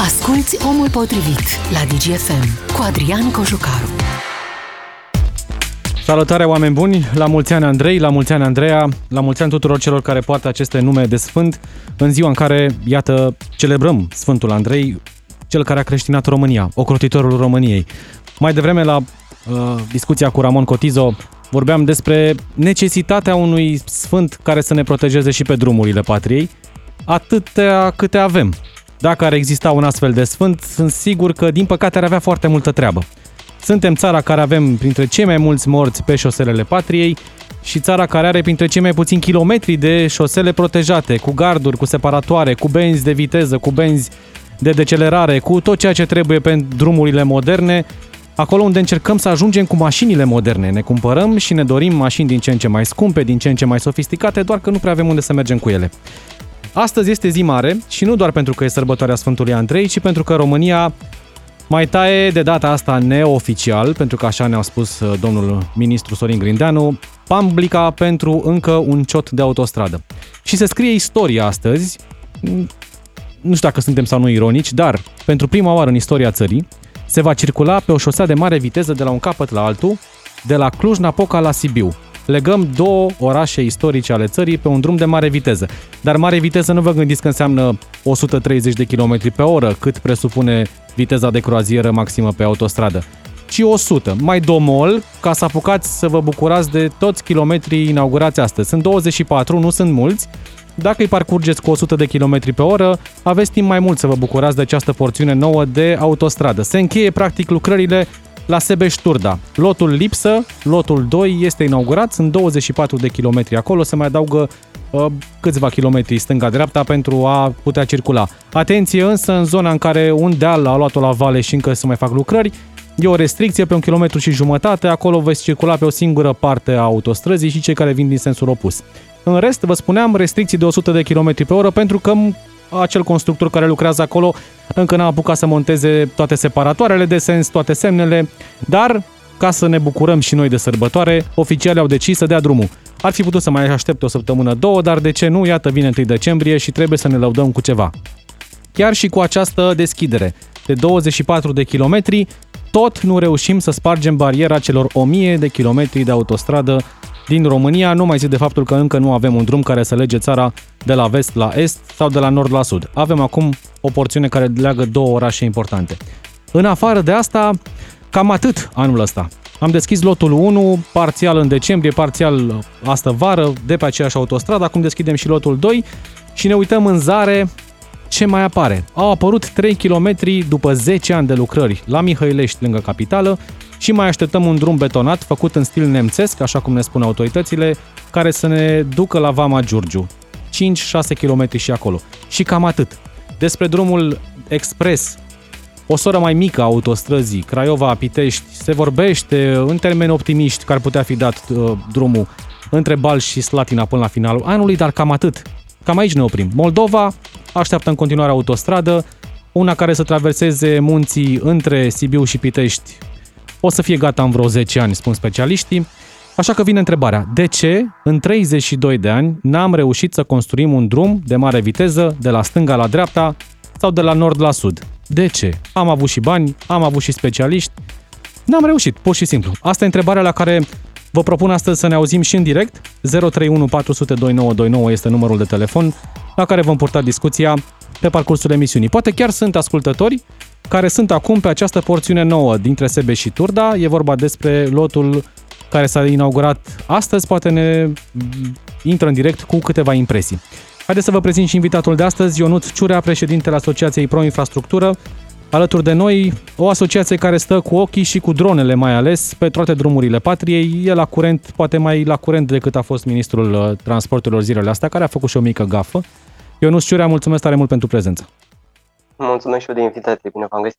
Asculți Omul Potrivit la DGFM cu Adrian Cojucaru. Salutare oameni buni, la mulți ani Andrei, la mulți ani Andreea, la mulți ani tuturor celor care poartă aceste nume de sfânt în ziua în care, iată, celebrăm Sfântul Andrei, cel care a creștinat România, ocrotitorul României. Mai devreme la uh, discuția cu Ramon Cotizo vorbeam despre necesitatea unui sfânt care să ne protejeze și pe drumurile patriei, atâtea câte avem. Dacă ar exista un astfel de sfânt, sunt sigur că, din păcate, ar avea foarte multă treabă. Suntem țara care avem printre cei mai mulți morți pe șoselele patriei și țara care are printre cei mai puțini kilometri de șosele protejate, cu garduri, cu separatoare, cu benzi de viteză, cu benzi de decelerare, cu tot ceea ce trebuie pentru drumurile moderne, acolo unde încercăm să ajungem cu mașinile moderne. Ne cumpărăm și ne dorim mașini din ce în ce mai scumpe, din ce în ce mai sofisticate, doar că nu prea avem unde să mergem cu ele. Astăzi este zi mare și nu doar pentru că e sărbătoarea Sfântului Andrei, ci pentru că România mai taie de data asta neoficial, pentru că așa ne-a spus uh, domnul ministru Sorin Grindeanu, pamblica pentru încă un ciot de autostradă. Și se scrie istoria astăzi, nu știu dacă suntem sau nu ironici, dar pentru prima oară în istoria țării se va circula pe o șosea de mare viteză de la un capăt la altul, de la Cluj-Napoca la Sibiu. Legăm două orașe istorice ale țării pe un drum de mare viteză. Dar mare viteză nu vă gândiți că înseamnă 130 de km pe oră, cât presupune viteza de croazieră maximă pe autostradă, ci 100. Mai domol, ca să apucați să vă bucurați de toți kilometrii inaugurați astăzi. Sunt 24, nu sunt mulți, dacă îi parcurgeți cu 100 de km pe oră, aveți timp mai mult să vă bucurați de această porțiune nouă de autostradă. Se încheie practic lucrările la Sebeș-Turda. Lotul lipsă, lotul 2 este inaugurat, sunt 24 de kilometri acolo, se mai adaugă uh, câțiva kilometri stânga-dreapta pentru a putea circula. Atenție însă în zona în care un deal a luat-o la vale și încă se mai fac lucrări, E o restricție pe un kilometru și jumătate, acolo veți circula pe o singură parte a autostrăzii și cei care vin din sensul opus. În rest, vă spuneam, restricții de 100 de km pe oră pentru că acel constructor care lucrează acolo încă n-a apucat să monteze toate separatoarele de sens, toate semnele, dar ca să ne bucurăm și noi de sărbătoare, oficialii au decis să dea drumul. Ar fi putut să mai aștepte o săptămână, două, dar de ce nu? Iată, vine 1 decembrie și trebuie să ne lăudăm cu ceva. Chiar și cu această deschidere de 24 de kilometri, tot nu reușim să spargem bariera celor 1000 de kilometri de autostradă din România, nu mai zic de faptul că încă nu avem un drum care să lege țara de la vest la est sau de la nord la sud. Avem acum o porțiune care leagă două orașe importante. În afară de asta, cam atât anul ăsta. Am deschis lotul 1, parțial în decembrie, parțial astă vară, de pe aceeași autostradă, acum deschidem și lotul 2 și ne uităm în zare ce mai apare. Au apărut 3 km după 10 ani de lucrări la Mihăilești, lângă capitală, și mai așteptăm un drum betonat făcut în stil nemțesc, așa cum ne spun autoritățile, care să ne ducă la Vama Giurgiu. 5-6 km și acolo. Și cam atât. Despre drumul expres, o soră mai mică a autostrăzii, Craiova-Pitești, se vorbește în termeni optimiști că ar putea fi dat uh, drumul între Bal și Slatina până la finalul anului, dar cam atât. Cam aici ne oprim. Moldova așteaptă în continuare autostradă, una care să traverseze munții între Sibiu și Pitești o să fie gata în vreo 10 ani, spun specialiștii. Așa că vine întrebarea, de ce în 32 de ani n-am reușit să construim un drum de mare viteză de la stânga la dreapta sau de la nord la sud? De ce? Am avut și bani, am avut și specialiști, n-am reușit, pur și simplu. Asta e întrebarea la care vă propun astăzi să ne auzim și în direct. 031 400 2929 este numărul de telefon la care vom purta discuția pe parcursul emisiunii. Poate chiar sunt ascultători care sunt acum pe această porțiune nouă dintre Sebe și Turda. E vorba despre lotul care s-a inaugurat astăzi, poate ne intră în direct cu câteva impresii. Haideți să vă prezint și invitatul de astăzi, Ionut Ciurea, președintele Asociației Pro Infrastructură. Alături de noi, o asociație care stă cu ochii și cu dronele mai ales pe toate drumurile patriei. E la curent, poate mai la curent decât a fost ministrul uh, transporturilor zilele astea, care a făcut și o mică gafă. Ionut Ciurea, mulțumesc tare mult pentru prezență. Mulțumesc și eu de invitație, bine v-am găsit.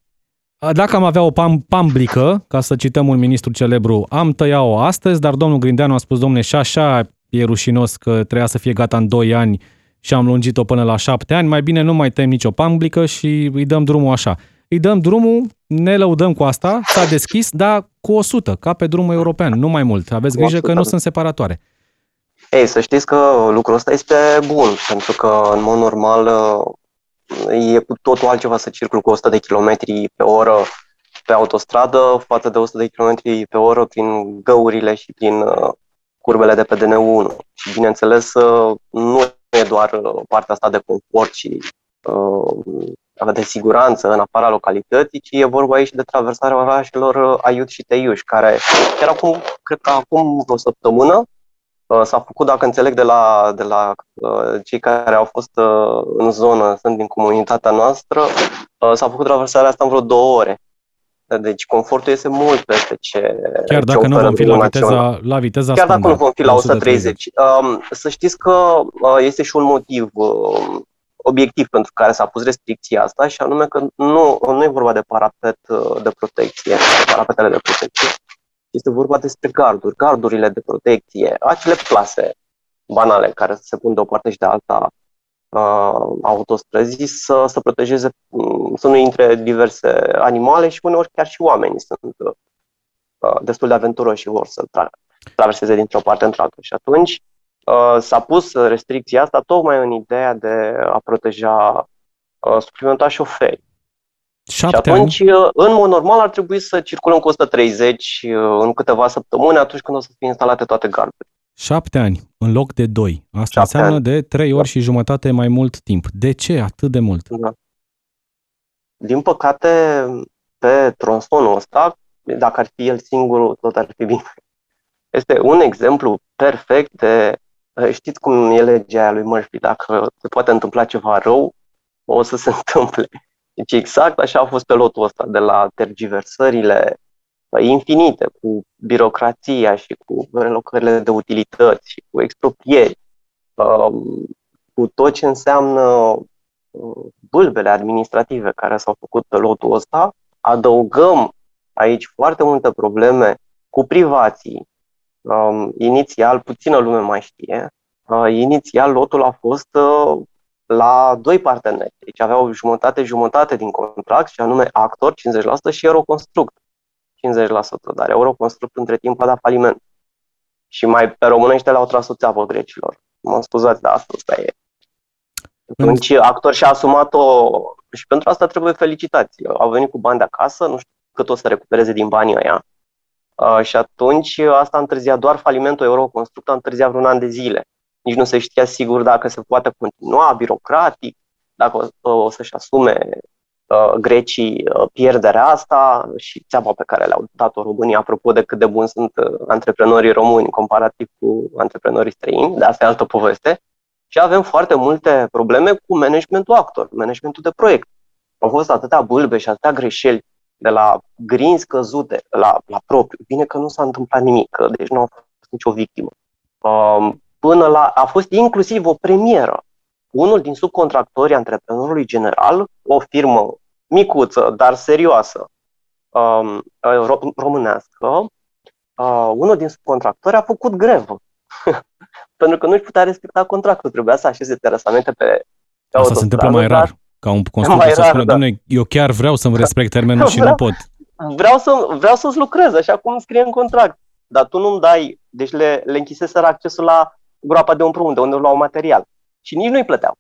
Dacă am avea o pam, pamblică, ca să cităm un ministru celebru, am tăiat-o astăzi, dar domnul Grindeanu a spus, domne, și așa e rușinos că treia să fie gata în 2 ani și am lungit-o până la 7 ani, mai bine nu mai tăiem nicio pamblică și îi dăm drumul așa. Îi dăm drumul, ne lăudăm cu asta, s-a deschis, dar cu 100, ca pe drumul european, nu mai mult. Aveți grijă că nu sunt separatoare. Ei, să știți că lucrul ăsta este bun, pentru că, în mod normal, e cu totul altceva să circul cu 100 de km pe oră pe autostradă față de 100 de km pe oră prin găurile și prin uh, curbele de pe DN1. Și bineînțeles, uh, nu e doar uh, partea asta de confort și de siguranță în afara localității, ci e vorba aici de traversarea orașelor Aiut și Teiuș, care chiar acum, cred că acum o săptămână, s-a făcut, dacă înțeleg de la, de la cei care au fost în zonă, sunt din comunitatea noastră, s-a făcut traversarea asta în vreo două ore. Deci confortul este mult peste ce Chiar dacă ce nu vom fi la viteza, la viteza Chiar standard, dacă nu vom fi la 130. 130. Um, să știți că uh, este și un motiv uh, obiectiv pentru care s-a pus restricția asta și anume că nu, nu e vorba de parapet uh, de protecție, de parapetele de protecție. Este vorba despre garduri, gardurile de protecție, acele plase banale care se pun de o parte și de alta uh, autostrăzii să, să protejeze, mm, să nu intre diverse animale și uneori chiar și oamenii sunt uh, destul de aventuroși și vor să tra- traverseze dintr-o parte într-alta. Și atunci uh, s-a pus restricția asta tocmai în ideea de a proteja uh, suplimentar șoferi. Șapte și atunci, ani? Uh, în mod normal, ar trebui să circulăm cu 130 uh, în câteva săptămâni, atunci când o să fie instalate toate gardurile. Șapte ani în loc de doi. Asta Șapte înseamnă ani. de trei ori da. și jumătate mai mult timp. De ce atât de mult? Da. Din păcate, pe tronsonul ăsta, dacă ar fi el singur, tot ar fi bine. Este un exemplu perfect de, știți cum e legea aia lui Murphy, dacă se poate întâmpla ceva rău, o să se întâmple. Deci exact așa a fost pe lotul ăsta, de la tergiversările infinite, cu birocrația și cu relocările de utilități și cu expropieri, um, cu tot ce înseamnă uh, bâlbele administrative care s-au făcut pe lotul ăsta, adăugăm aici foarte multe probleme cu privații. Um, inițial, puțină lume mai știe, uh, inițial lotul a fost uh, la doi parteneri. Deci aveau jumătate-jumătate din contract, și anume Actor, 50% și Euroconstruct, 50%, dar Euroconstruct între timp a dat faliment. Și mai pe românește le-au tras o țeapă grecilor. Mă scuzați, dar asta, asta e. Atunci actor și-a asumat-o și pentru asta trebuie felicitați. Au venit cu bani de acasă, nu știu cât o să recupereze din banii ăia. Uh, și atunci asta a întârziat doar falimentul Euroconstruct, a întârziat vreun an de zile. Nici nu se știa sigur dacă se poate continua birocratic, dacă o, o să-și asume Uh, grecii uh, pierderea asta și țeapa pe care le-au dat-o România, apropo de cât de buni sunt uh, antreprenorii români comparativ cu antreprenorii străini, de asta e altă poveste. Și avem foarte multe probleme cu managementul actor, managementul de proiect. Au fost atâtea bâlbe și atâtea greșeli de la grinzi căzute la, la propriu. Bine că nu s-a întâmplat nimic, deci nu a fost nicio victimă. Um, până la, a fost inclusiv o premieră unul din subcontractorii antreprenorului general, o firmă micuță, dar serioasă, um, românească, uh, unul din subcontractori a făcut grevă. Pentru că nu-și putea respecta contractul, trebuia să așeze terasamente pe, pe Asta se întâmplă mai rar, ca un constructor să spună, da. doamne, eu chiar vreau să-mi respect termenul și vreau, nu pot. Vreau, să, vreau să-ți lucrez, așa cum scrie în contract. Dar tu nu-mi dai, deci le, le închiseseră accesul la groapa de împrumut, de unde luau material și nici nu-i plăteau.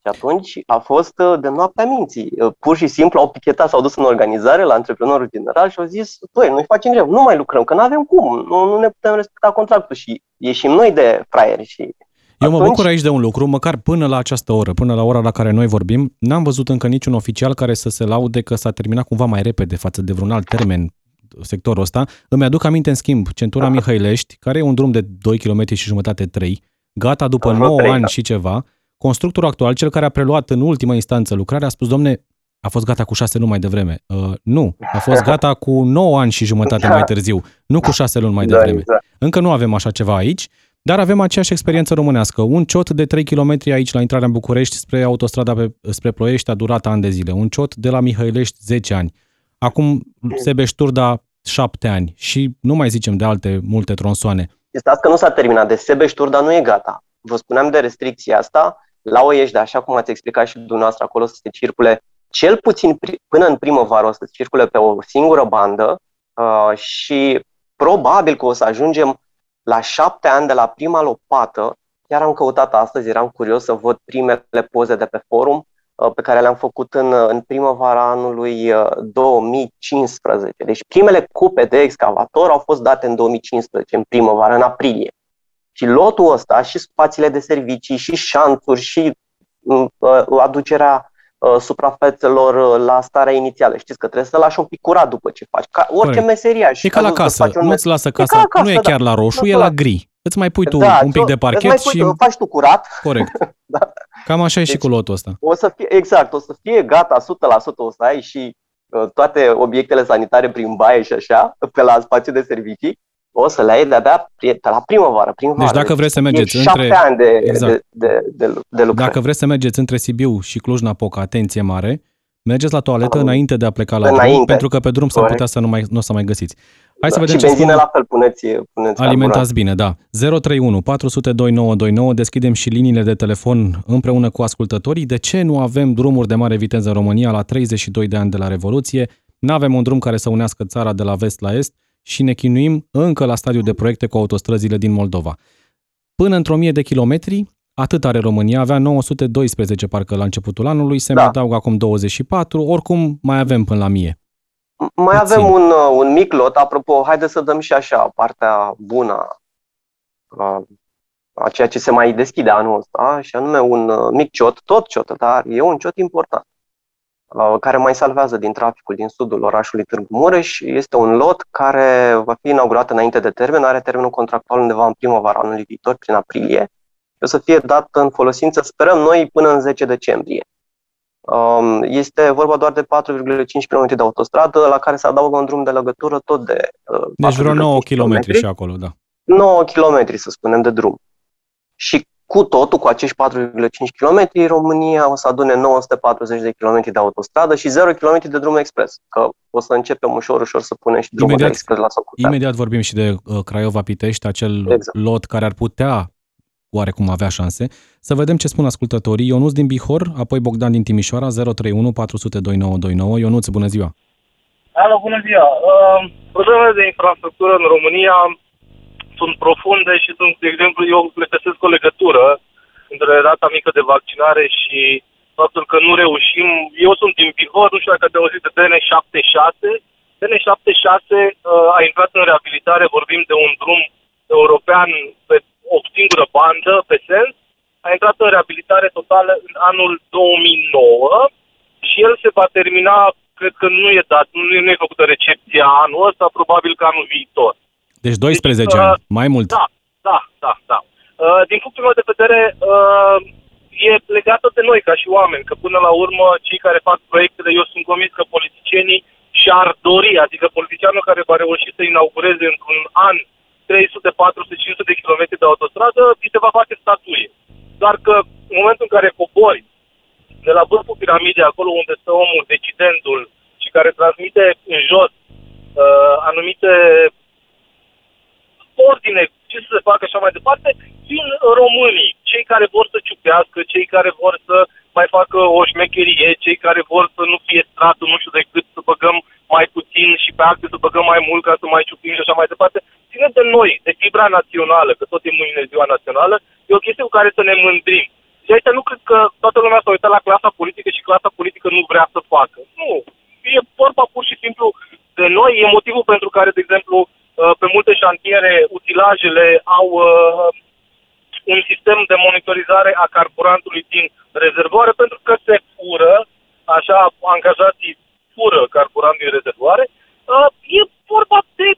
Și atunci a fost uh, de noaptea minții. Uh, pur și simplu au pichetat, s-au dus în organizare la antreprenorul general și au zis, băi, noi facem greu, nu mai lucrăm, că nu avem cum, nu, nu ne putem respecta contractul și ieșim noi de fraieri și eu mă bucur aici de un lucru, măcar până la această oră, până la ora la care noi vorbim, n-am văzut încă niciun oficial care să se laude că s-a terminat cumva mai repede față de vreun alt termen sectorul ăsta. Îmi aduc aminte, în schimb, centura Mihăilești, care e un drum de 2 km și jumătate 3, gata după 9 ani da. și ceva, constructorul actual, cel care a preluat în ultima instanță lucrarea, a spus, domne, a fost gata cu șase luni mai devreme. Uh, nu, a fost gata cu 9 ani și jumătate da. mai târziu, nu cu șase luni mai da, devreme. Exact. Încă nu avem așa ceva aici, dar avem aceeași experiență românească. Un ciot de 3 km aici la intrarea în București spre autostrada pe, spre Ploiești a durat ani de zile. Un ciot de la Mihăilești 10 ani. Acum Sebeș-Turda 7 ani și nu mai zicem de alte multe tronsoane. Stați că nu s-a terminat. De Sebeș dar nu e gata. Vă spuneam de restricția asta. La Oiești, așa cum ați explicat și dumneavoastră, acolo să se circule cel puțin până în primăvară o să se circule pe o singură bandă uh, și probabil că o să ajungem la șapte ani de la prima lopată. Chiar am căutat astăzi, eram curios să văd primele poze de pe forum. Pe care le-am făcut în, în primăvara anului 2015. Deci primele cupe de excavator au fost date în 2015, în primăvară, în aprilie. Și lotul ăsta, și spațiile de servicii, și șanțuri, și uh, aducerea uh, suprafețelor la starea inițială. Știți că trebuie să lași un pic curat după ce faci. Ca orice Corect. meseriaș. E ca la casă, nu-ți lasă casa, acasă, nu e chiar la roșu, da. e la gri. Îți mai pui tu da, un pic de parchet mai și... Tu, faci tu curat. Corect. da. Cam așa e deci, și cu lotul ăsta. O să fie, exact, o să fie gata 100%, o să ai și uh, toate obiectele sanitare prin baie și așa, pe la spațiu de servicii, o să le ai de-abia pe la primăvară. primăvară. Deci dacă vreți să mergeți între... șapte ani de, exact. de, de, de, de lucrare. Dacă vreți să mergeți între Sibiu și Cluj-Napoca, atenție mare, mergeți la toaletă Am... înainte de a pleca la înainte. drum, pentru că pe drum s-ar putea să nu, mai, nu o să mai găsiți. Hai da, să vedem și ce benzină spun... la fel, puneți, puneți Alimentați bine, da. 031 400 2929, deschidem și liniile de telefon împreună cu ascultătorii. De ce nu avem drumuri de mare viteză în România la 32 de ani de la Revoluție? Nu avem un drum care să unească țara de la vest la est și ne chinuim încă la stadiu de proiecte cu autostrăzile din Moldova. Până într-o mie de kilometri, atât are România, avea 912 parcă la începutul anului, se da. mai adaugă acum 24, oricum mai avem până la mie. Mai Puțin. avem un, uh, un mic lot, apropo, haideți să dăm și așa partea bună a, a ceea ce se mai deschide anul ăsta, și anume un uh, mic ciot, tot ciot, dar e un ciot important, care mai salvează din traficul din sudul orașului Târgu Mureș. Este un lot care va fi inaugurat înainte de termen, are termenul contractual undeva în primăvara anului viitor, prin aprilie, o să fie dat în folosință, sperăm noi, până în 10 decembrie. Um, este vorba doar de 4,5 km de autostradă, la care se adaugă un drum de legătură tot de. Uh, deci vreo 9 km și acolo, da. 9 km, să spunem, de drum. Și cu totul, cu acești 4,5 km, România o să adune 940 de km de autostradă și 0 km de drum expres. Că o să începem ușor, ușor să punem și drumul imediat, de expres la Socotean. Imediat vorbim și de uh, Craiova-Pitești, acel exact. lot care ar putea oarecum avea șanse. Să vedem ce spun ascultătorii. Ionuț din Bihor, apoi Bogdan din Timișoara, 031 400 2929. Ionuț, bună ziua! Alo, bună ziua! Uh, problemele de infrastructură în România sunt profunde și sunt, de exemplu, eu le găsesc o legătură între rata mică de vaccinare și faptul că nu reușim. Eu sunt din Bihor, nu știu dacă ați auzit de DN76. DN76 uh, a intrat în reabilitare, vorbim de un drum european pe o singură bandă pe sens, a intrat în reabilitare totală în anul 2009 și el se va termina, cred că nu e dat, nu e, nu e făcută recepția anul ăsta, probabil că anul viitor. Deci 12 deci, ani, uh, mai mult. Da, da, da, da. Uh, din punctul meu de vedere, uh, e legată de noi ca și oameni, că până la urmă cei care fac proiectele, eu sunt convins că politicienii și-ar dori, adică politicianul care va reuși să inaugureze într-un an 300, 400, 500 de kilometri de autostradă, ți se va face statuie. Doar că în momentul în care cobori de la vârful piramidei, acolo unde stă omul, decidentul, și care transmite în jos uh, anumite ordine, ce să se facă așa mai departe, vin românii, cei care vor să ciupească, cei care vor să mai facă o șmecherie, cei care vor să nu fie stratul, nu știu decât să băgăm mai puțin și pe acte să băgăm mai mult ca să mai ciupim și așa mai departe. Ține de noi, de fibra națională, că tot e mâine ziua națională, e o chestie cu care să ne mândrim. Și aici nu cred că toată lumea s-a uitat la clasa politică și clasa politică nu vrea să facă. Nu. E vorba pur și simplu de noi. E motivul pentru care, de exemplu, uh, pe multe șantiere, utilajele au uh, un sistem de monitorizare a carburantului din rezervoare pentru că se fură, așa angajații fură carburant din rezervoare, uh, e vorba de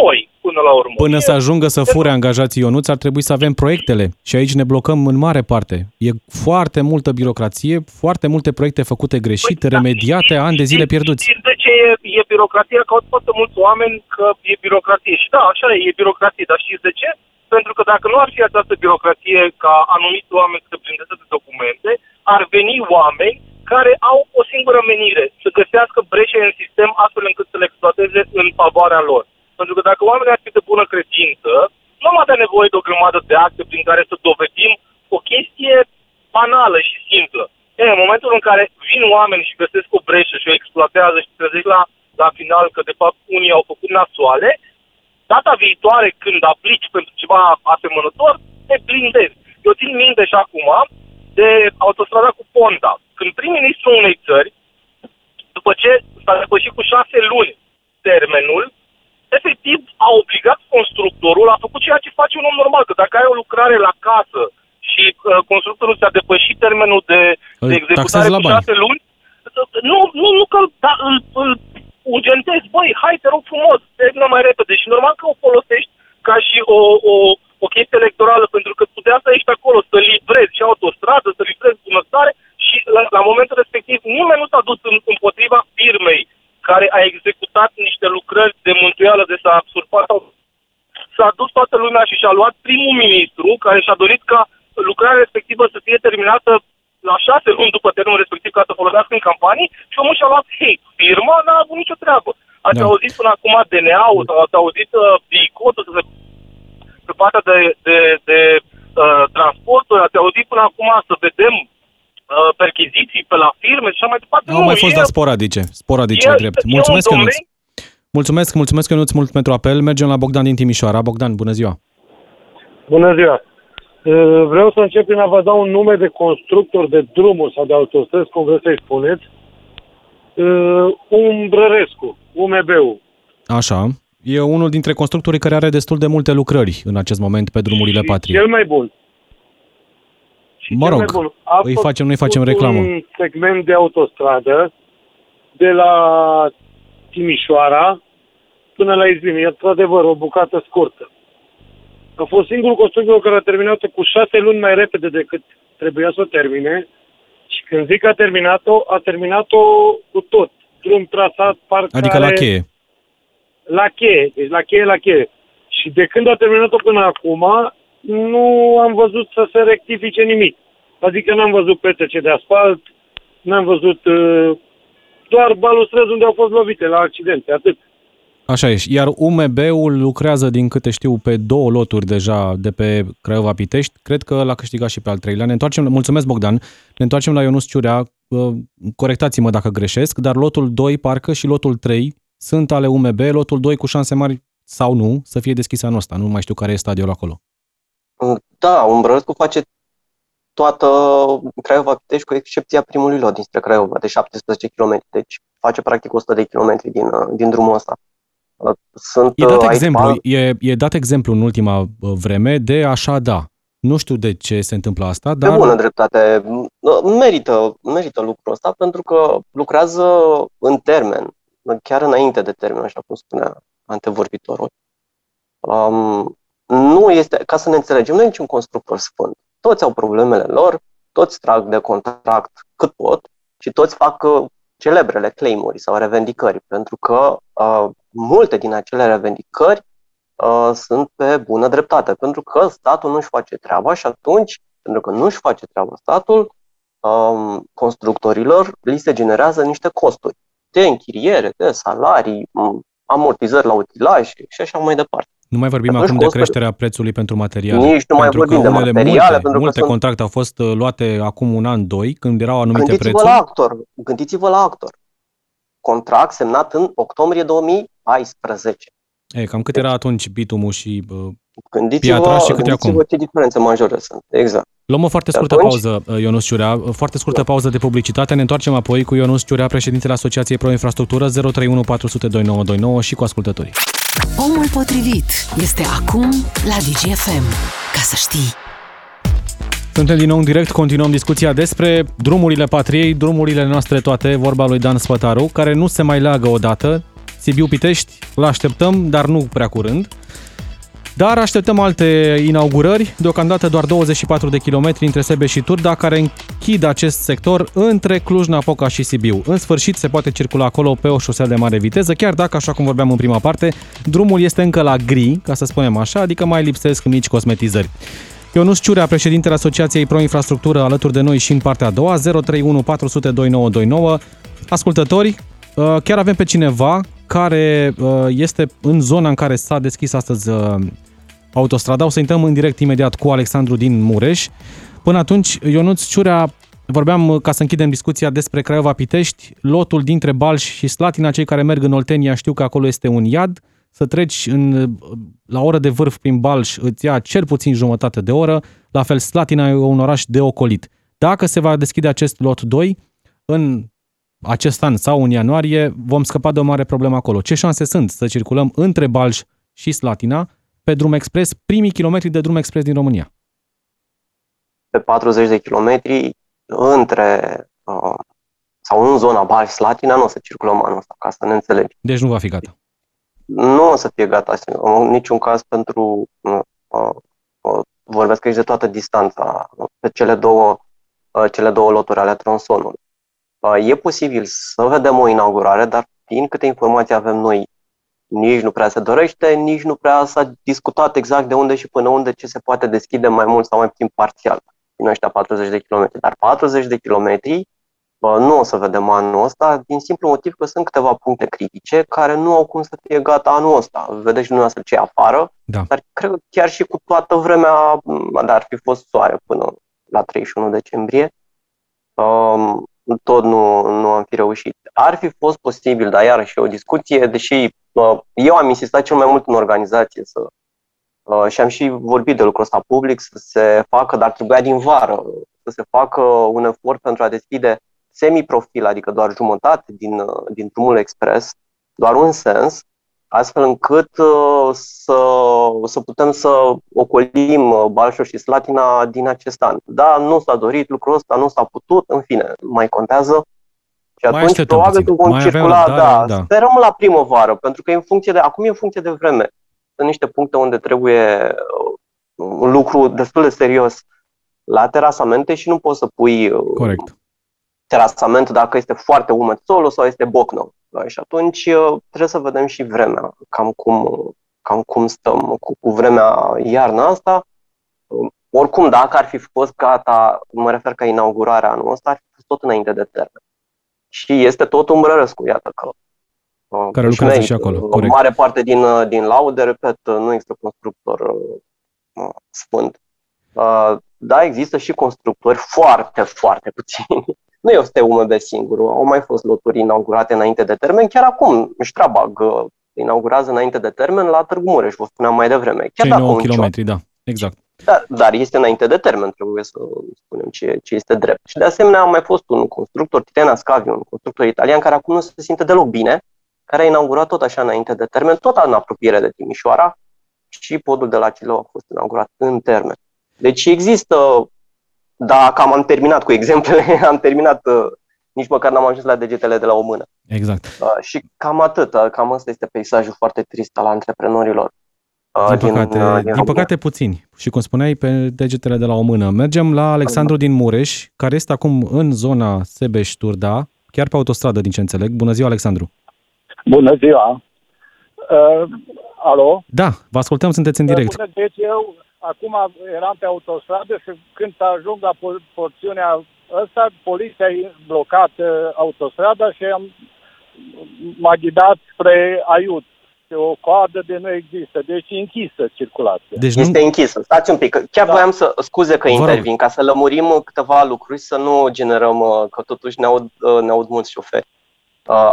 noi până la urmă. Până să ajungă să fure angajații Ionuț, ar trebui să avem proiectele și aici ne blocăm în mare parte. E foarte multă birocrație, foarte multe proiecte făcute greșit, păi, da, remediate, ani de zile pierduți. Știți de ce e, e birocrație? Că au foarte mulți oameni că e birocrație. Și da, așa e, e birocrație, dar știți de ce? Pentru că dacă nu ar fi această birocrație ca anumiți oameni să prindeze de documente, ar veni oameni care au o singură menire, să găsească breșe în sistem astfel încât să le exploateze în favoarea lor. Pentru că dacă oamenii ar fi de bună credință, nu am avea nevoie de o grămadă de acte prin care să dovedim o chestie banală și simplă. E, în momentul în care vin oameni și găsesc o breșă și o exploatează și trezești la, la final că de fapt unii au făcut nasoale, data viitoare când aplici pentru ceva asemănător, te blindezi. Eu țin minte și acum de autostrada cu Ponta. când prim-ministrul unei țări, după ce s-a depășit cu șase luni termenul, efectiv a obligat constructorul, a făcut ceea ce face un om normal, că dacă ai o lucrare la casă și uh, constructorul ți-a depășit termenul de, de executare cu șase luni, nu, nu, nu că da, îl, îl urgentezi, băi, hai, te rog frumos, termină mai repede și normal că o folosești ca și o, o, o chestie electorală, pentru că tu de asta ești acolo, să livrezi și autostradă, să livrezi bunăstare și la, la momentul respectiv nimeni nu s-a dus în, împotriva firmei care a executat niște lucrări de mântuială, de s-a surpat S-a dus toată lumea și și-a luat primul ministru care și-a dorit ca lucrarea respectivă să fie terminată la șase luni după termenul respectiv ca să folosească în campanii și omul și-a luat hate. Firma n-a avut nicio treabă. Ați da. auzit până acum DNA-ul sau ați auzit uh, DICOT-ul să se pe partea de, de, de uh, transporturi, ați auzit până acum să vedem uh, perchiziții pe la firme și așa mai departe. Au nu, mai fost, e, dar sporadice, sporadice, e, drept. Mulțumesc, Ionuț. Mulțumesc, mulțumesc, Ionuț, mult pentru apel. Mergem la Bogdan din Timișoara. Bogdan, bună ziua! Bună ziua! Uh, vreau să încep prin a vă da un nume de constructor de drumuri sau de autostrăzi, cum vreți să-i spuneți. Uh, Umbrărescu, UMB-ul. Așa. E unul dintre constructorii care are destul de multe lucrări în acest moment pe drumurile și patriei. cel mai bun. Și mă rog, bun. îi facem, nu-i facem reclamă. un segment de autostradă de la Timișoara până la Izbini. E într-adevăr o bucată scurtă. A fost singurul constructor care a terminat-o cu șase luni mai repede decât trebuia să o termine. Și când zic că a terminat-o, a terminat-o cu tot. Drum trasat, parcare... Adică la cheie. La cheie, deci la cheie, la cheie. Și de când a terminat-o până acum, nu am văzut să se rectifice nimic. Adică n-am văzut petece de asfalt, n-am văzut uh, doar balustrăzi unde au fost lovite la accidente, atât. Așa e. Iar UMB-ul lucrează, din câte știu, pe două loturi deja de pe Craiova-Pitești. Cred că l-a câștigat și pe al treilea. Ne întoarcem, mulțumesc Bogdan, ne întoarcem la Ionus Ciurea. Corectați-mă dacă greșesc, dar lotul 2, parcă, și lotul 3 sunt ale UMB, lotul 2 cu șanse mari sau nu să fie deschis anul ăsta. Nu mai știu care e stadiul acolo. Da, Umbrăscu face toată Craiova Pitești, cu excepția primului lot dinspre Craiova, de 17 km. Deci face practic 100 de km din, din drumul ăsta. Sunt e dat, exemplu, e, e dat exemplu în ultima uh, vreme de așa da. Nu știu de ce se întâmplă asta, dar... De bună dreptate. Merită, merită lucrul ăsta pentru că lucrează în termen, chiar înainte de termen, așa cum spunea antevorbitorul. Um, nu este, ca să ne înțelegem, nu e niciun constructor sfânt. Toți au problemele lor, toți trag de contract cât pot și toți fac uh, celebrele claimuri sau revendicări, pentru că uh, multe din acele revendicări uh, sunt pe bună dreptate, pentru că statul nu-și face treaba și atunci, pentru că nu-și face treaba statul, um, constructorilor li se generează niște costuri de închiriere, de salarii, amortizări la utilaj și așa mai departe. Nu mai vorbim acum de creșterea prețului pentru materiale. Nici nu mai vorbim de materiale. Multe, pentru multe că contracte sunt... au fost uh, luate acum un an, doi, când erau anumite gândiți-vă prețuri. La actor, gândiți-vă la actor. Contract semnat în octombrie 2014. E, cam cât era deci- atunci bitumul și uh, piatra și cât e acum? ce diferențe majore sunt, exact. Luăm o foarte scurtă atunci... pauză, uh, Ionus Ciurea, foarte scurtă da. pauză de publicitate. Ne întoarcem apoi cu Ionus Ciurea, președintele Asociației Pro Infrastructură 031 400 2929 și cu ascultătorii. Omul potrivit este acum la DGFM. Ca să știi. Suntem din nou în direct, continuăm discuția despre drumurile patriei, drumurile noastre toate, vorba lui Dan Spătaru, care nu se mai leagă odată. Sibiu Pitești, îl așteptăm, dar nu prea curând. Dar așteptăm alte inaugurări, deocamdată doar 24 de kilometri între Sebe și Turda, care închid acest sector între Cluj-Napoca și Sibiu. În sfârșit se poate circula acolo pe o șosea de mare viteză, chiar dacă, așa cum vorbeam în prima parte, drumul este încă la gri, ca să spunem așa, adică mai lipsesc mici cosmetizări. Ionus Ciurea, președintele Asociației Pro Infrastructură, alături de noi și în partea a doua, 031 400 2929. Ascultători, uh, chiar avem pe cineva care uh, este în zona în care s-a deschis astăzi uh, autostrada. O să intrăm în direct imediat cu Alexandru din Mureș. Până atunci, Ionuț Ciurea, vorbeam uh, ca să închidem discuția despre Craiova-Pitești, lotul dintre Balș și Slatina, cei care merg în Oltenia știu că acolo este un iad, să treci în, la oră de vârf prin Balș îți ia cel puțin jumătate de oră, la fel Slatina e un oraș de ocolit. Dacă se va deschide acest lot 2, în acest an sau în ianuarie, vom scăpa de o mare problemă acolo. Ce șanse sunt să circulăm între Balș și Slatina pe drum expres, primii kilometri de drum expres din România? Pe 40 de kilometri între uh, sau în zona Balș Slatina nu o să circulăm anul ăsta, ca să ne înțelegi. Deci nu va fi gata. Nu o să fie gata în niciun caz pentru uh, uh, vorbesc aici de toată distanța pe cele două, uh, cele două loturi ale tronsonului. Uh, e posibil să vedem o inaugurare, dar din câte informații avem noi, nici nu prea se dorește, nici nu prea s-a discutat exact de unde și până unde ce se poate deschide mai mult sau mai puțin parțial din ăștia 40 de kilometri. Dar 40 de kilometri nu o să vedem anul ăsta, din simplu motiv că sunt câteva puncte critice care nu au cum să fie gata anul ăsta. Vedeți și dumneavoastră ce e afară, da. dar cred că chiar și cu toată vremea, dar ar fi fost soare până la 31 decembrie, um, tot nu, nu am fi reușit. Ar fi fost posibil, dar iarăși o discuție, deși uh, eu am insistat cel mai mult în organizație să uh, și am și vorbit de lucrul ăsta public să se facă, dar trebuia din vară să se facă un efort pentru a deschide semi-profil, adică doar jumătate din, uh, din drumul expres, doar un sens, astfel încât uh, să, să putem să ocolim uh, Balșor și Slatina din acest an. Da, nu s-a dorit lucrul ăsta, nu s-a putut, în fine, mai contează. Și mai atunci probabil că vom mai circula, da, da, sperăm la primăvară, pentru că e în funcție de, acum e în funcție de vreme. Sunt niște puncte unde trebuie un lucru destul de serios la terasamente și nu poți să pui Corect terasament dacă este foarte umed solul sau este bocnou. Da? Și atunci uh, trebuie să vedem și vremea, cam cum, cam cum stăm cu, cu vremea iarna asta. Uh, oricum, dacă ar fi fost gata, mă refer ca inaugurarea anul ăsta, ar fi fost tot înainte de termen. Și este tot umbrărescu, iată că uh, care lucrează și acolo, o corect. mare parte din, din laude, repet, nu există constructor uh, sfânt. Uh, da, există și constructori foarte, foarte puțini nu este UMB singurul, au mai fost loturi inaugurate înainte de termen, chiar acum Strabag inaugurează înainte de termen la Târgu Mureș, vă spuneam mai devreme. Chiar Cei 9 km, da, exact. Da, dar este înainte de termen, trebuie să spunem ce, ce este drept. Și de asemenea a mai fost un constructor, Titena Scavi, un constructor italian care acum nu se simte deloc bine, care a inaugurat tot așa înainte de termen, tot în apropiere de Timișoara și podul de la Cilău a fost inaugurat în termen. Deci există dar cam am terminat cu exemplele, am terminat, uh, nici măcar n-am ajuns la degetele de la o mână. Exact. Uh, și cam atât, uh, cam asta este peisajul foarte trist al antreprenorilor. Uh, din păcate, din, uh, din, din păcate puțini. Și cum spuneai, pe degetele de la o mână. Mergem la Alexandru din Mureș, care este acum în zona Sebeș-Turda, chiar pe autostradă, din ce înțeleg. Bună ziua, Alexandru! Bună ziua! Uh, alo? Da, vă ascultăm, sunteți în direct. Bună, deci eu acum eram pe autostradă și când ajung la porțiunea ăsta, poliția a blocat uh, autostrada și am, m-a ghidat spre Aiut. O coadă de nu există, deci e închisă circulația. Deci nu... Este închisă. Stați un pic. Chiar da. voiam să, scuze că Vă intervin, rog. ca să lămurim câteva lucruri, să nu generăm, uh, că totuși ne aud, uh, ne aud mulți șoferi.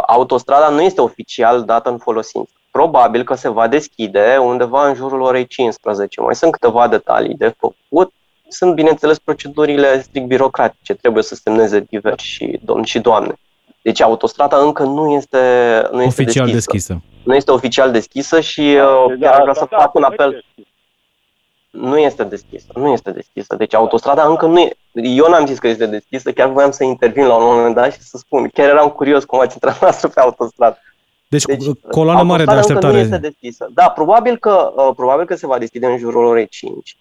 Autostrada nu este oficial dată în folosință probabil că se va deschide undeva în jurul orei 15. Mai sunt câteva detalii de făcut. Sunt, bineînțeles, procedurile strict birocratice. Trebuie să semneze diversi domni și doamne. Deci autostrada încă nu este, nu este oficial deschisă. deschisă. Nu este oficial deschisă și da, uh, chiar da, vreau da, să da, fac un apel. Nu este deschisă, nu este deschisă. Deci autostrada încă nu e. Eu n-am zis că este deschisă, chiar voiam să intervin la un moment dat și să spun. Chiar eram curios cum ați intrat noastră pe autostradă. Deci, deci coloană mare de așteptare. Nu este deschisă. Da, probabil că, uh, probabil că se va deschide în jurul orei 5.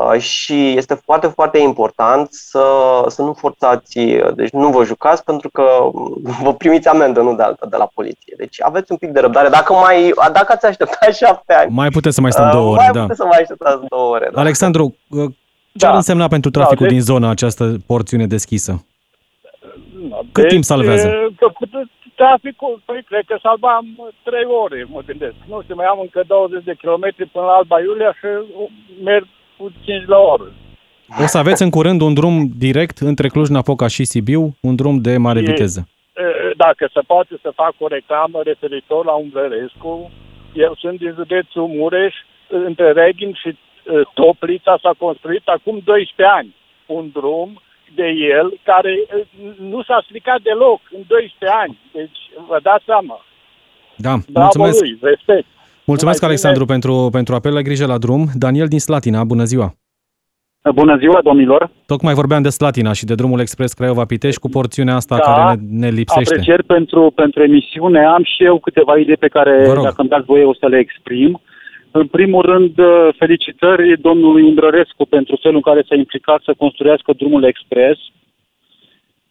Uh, și este foarte, foarte important să, să nu forțați, uh, deci nu vă jucați pentru că vă primiți amendă, nu de altă, de la poliție. Deci aveți un pic de răbdare. Dacă, mai, dacă ați așteptat șapte ani... Mai puteți să mai stăm două ore, mai da. puteți să mai așteptați două ore. Da. Alexandru, ce da. ar însemna pentru traficul da, deci... din zona această porțiune deschisă? Cât deci, timp salvează? Că Traficul, păi, cred că salvam trei ore, mă gândesc. Nu știu, mai am încă 20 de kilometri până la Alba Iulia și merg cu 5 la oră. O să aveți în curând un drum direct între Cluj-Napoca și Sibiu, un drum de mare e, viteză. Dacă se poate să fac o reclamă referitor la Umbrărescu, eu sunt din județul Mureș, între Reghin și Toplița s-a construit acum 12 ani un drum de el, care uh, nu s-a stricat deloc în 12 ani. Deci, vă dați seama. Da, Bravo mulțumesc. lui, respect. Mulțumesc, Numai Alexandru, pentru, pentru apel. Ai grijă la drum. Daniel din Slatina, bună ziua! Bună ziua, domnilor! Tocmai vorbeam de Slatina și de drumul expres Craiova-Pitești cu porțiunea asta Da, care ne, ne lipsește. Aprecieri pentru, pentru emisiune. Am și eu câteva idei pe care, Vă rog. dacă îmi dați voie, o să le exprim. În primul rând, uh, felicitări domnului Umbrărescu pentru felul în care s-a implicat să construiască drumul expres,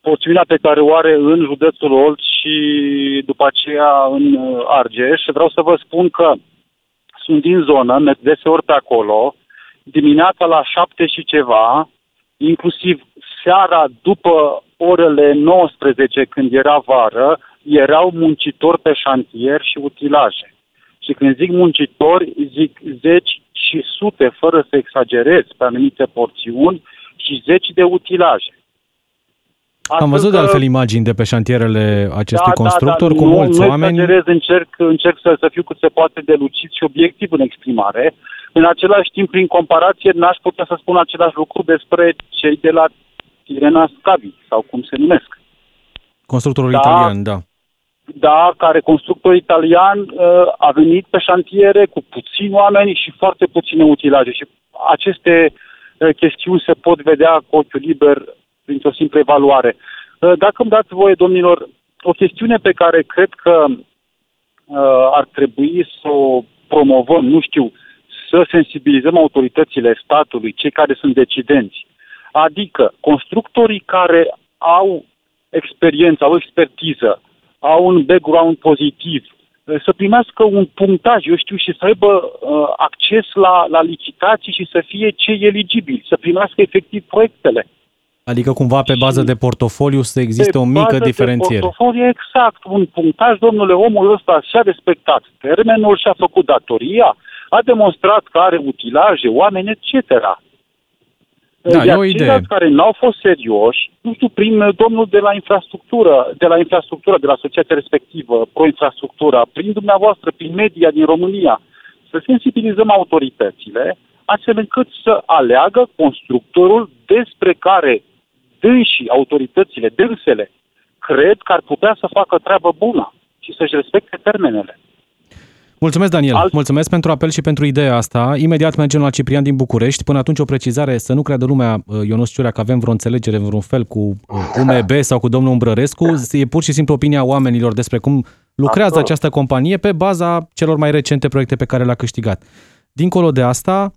porțiunea pe care o are în județul Olt și după aceea în uh, Argeș. Vreau să vă spun că sunt din zonă, merg deseori pe acolo, dimineața la șapte și ceva, inclusiv seara după orele 19, când era vară, erau muncitori pe șantier și utilaje. Și când zic muncitori, zic zeci și sute, fără să exagerez, pe anumite porțiuni, și zeci de utilaje. Am Astfel văzut de că- altfel imagini de pe șantierele acestui da, constructor da, cu nu, mulți nu oameni. exagerez, încerc, încerc să, să fiu cât se poate de lucid și obiectiv în exprimare. În același timp, prin comparație, n-aș putea să spun același lucru despre cei de la Tirena Scavi, sau cum se numesc. Constructorul Da. italian, da. Da, care constructor italian uh, a venit pe șantiere cu puțini oameni și foarte puține utilaje. Și aceste uh, chestiuni se pot vedea cu ochiul liber printr-o simplă evaluare. Uh, dacă îmi dați voie, domnilor, o chestiune pe care cred că uh, ar trebui să o promovăm, nu știu, să sensibilizăm autoritățile statului, cei care sunt decidenți. Adică constructorii care au experiență, au expertiză, au un background pozitiv, eh, să primească un punctaj, eu știu, și să aibă uh, acces la, la licitații și să fie cei eligibili, să primească efectiv proiectele. Adică cumva pe bază de portofoliu să existe Pe o mică bază de diferențiere. portofoliu, exact, un punctaj, domnule, omul ăsta și-a respectat termenul, și-a făcut datoria, a demonstrat că are utilaje, oameni, etc. Da, e Iar o idee. ceilalți care n-au fost serioși, nu știu, prin uh, domnul de la infrastructură, de la infrastructură, de la asociația respectivă, pro-infrastructura, prin dumneavoastră, prin media din România, să sensibilizăm autoritățile, astfel încât să aleagă constructorul despre care dânsii, autoritățile, dânsele, cred că ar putea să facă treabă bună și să-și respecte termenele. Mulțumesc, Daniel. Alt- Mulțumesc pentru apel și pentru ideea asta. Imediat mergem la Ciprian din București. Până atunci o precizare, să nu creadă lumea, uh, Ionuț Ciurea, că avem vreo înțelegere în vreun fel cu uh, UMB sau cu domnul Umbrărescu. E pur și simplu opinia oamenilor despre cum lucrează Absolut. această companie pe baza celor mai recente proiecte pe care le-a câștigat. Dincolo de asta,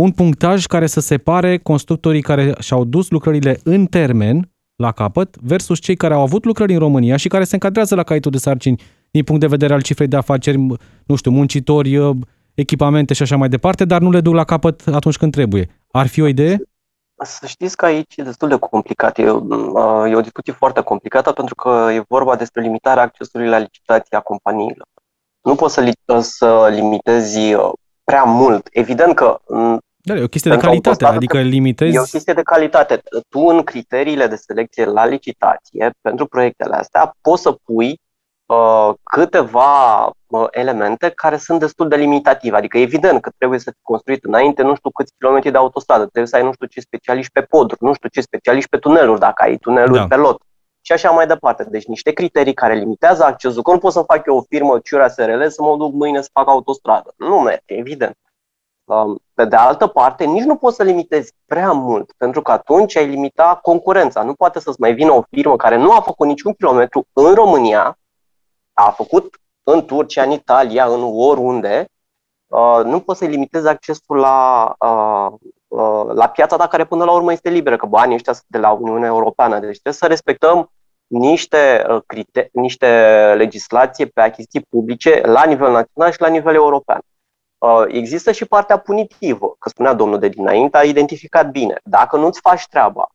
un punctaj care să separe constructorii care și-au dus lucrările în termen la capăt versus cei care au avut lucrări în România și care se încadrează la caietul de sarcini din punct de vedere al cifrei de afaceri, m- nu știu, muncitori, uh, echipamente și așa mai departe, dar nu le duc la capăt atunci când trebuie. Ar fi o idee? Să știți că aici e destul de complicat. E, uh, e o discuție foarte complicată pentru că e vorba despre limitarea accesului la licitații a companiilor. Nu poți să, li- să limitezi uh, prea mult. Evident că mm, Da, e o chestie de Pentru calitate, autostradă adică e o limitezi... chestie de calitate. Tu în criteriile de selecție la licitație pentru proiectele astea poți să pui uh, câteva uh, elemente care sunt destul de limitative. Adică evident că trebuie să fi construit înainte nu știu câți kilometri de autostradă, trebuie să ai nu știu ce specialiști pe poduri, nu știu ce specialiști pe tuneluri, dacă ai tuneluri Da. pe lot și așa mai departe. Deci niște criterii care limitează accesul. Că nu pot să fac eu o firmă Ciurea SRL să mă duc mâine să fac autostradă. Nu merge, evident. Um, Pe de altă parte, nici nu poți să limitezi prea mult, pentru că atunci ai limita concurența. Nu poate să-ți mai vină o firmă care nu a făcut niciun kilometru în România, a făcut în Turcia, în Italia, în oriunde, uh, nu poți să-i limitezi accesul la, uh, uh, la piața ta care până la urmă este liberă, că banii ăștia sunt de la Uniunea Europeană. Deci trebuie să respectăm niște, uh, crite- niște legislație pe achiziții publice la nivel național și la nivel european. Uh, Există și partea punitivă, că spunea domnul de dinainte, a identificat bine. Dacă nu-ți faci treaba,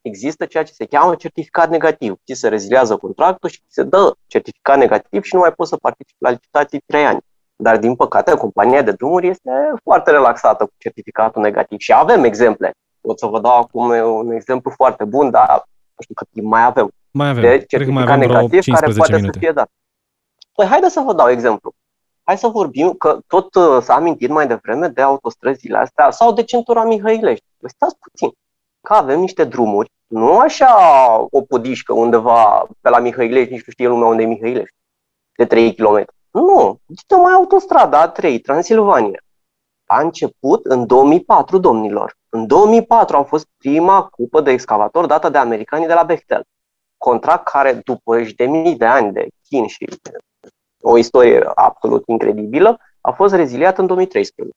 există ceea ce se cheamă certificat negativ. Ți se reziliază contractul și ți se dă certificat negativ și nu mai poți să participi la licitații 3 ani. Dar, din păcate, compania de drumuri este foarte relaxată cu certificatul negativ și avem exemple. Pot să vă dau acum un exemplu foarte bun, dar nu știu cât timp mai avem Mai avem. de Cred că mai certificat avem vreo negativ care 15 poate minute. să fie dat. Păi haideți să vă dau exemplu. Hai să vorbim că tot uh, s-a amintit mai devreme de autostrăzile astea sau de centura Mihăilești. Păi stați puțin. că avem niște drumuri, nu așa o podișcă undeva pe la Mihăilești, nici nu știe lumea unde e Mihăilești, de 3 km. Nu, este mai autostrada A3, Transilvania. A început în 2004, domnilor. În 2004 a fost prima cupă de excavator dată de americanii de la Bechtel. Contract care, după de mii de ani de chin și o istorie absolut incredibilă, a fost reziliat în 2013.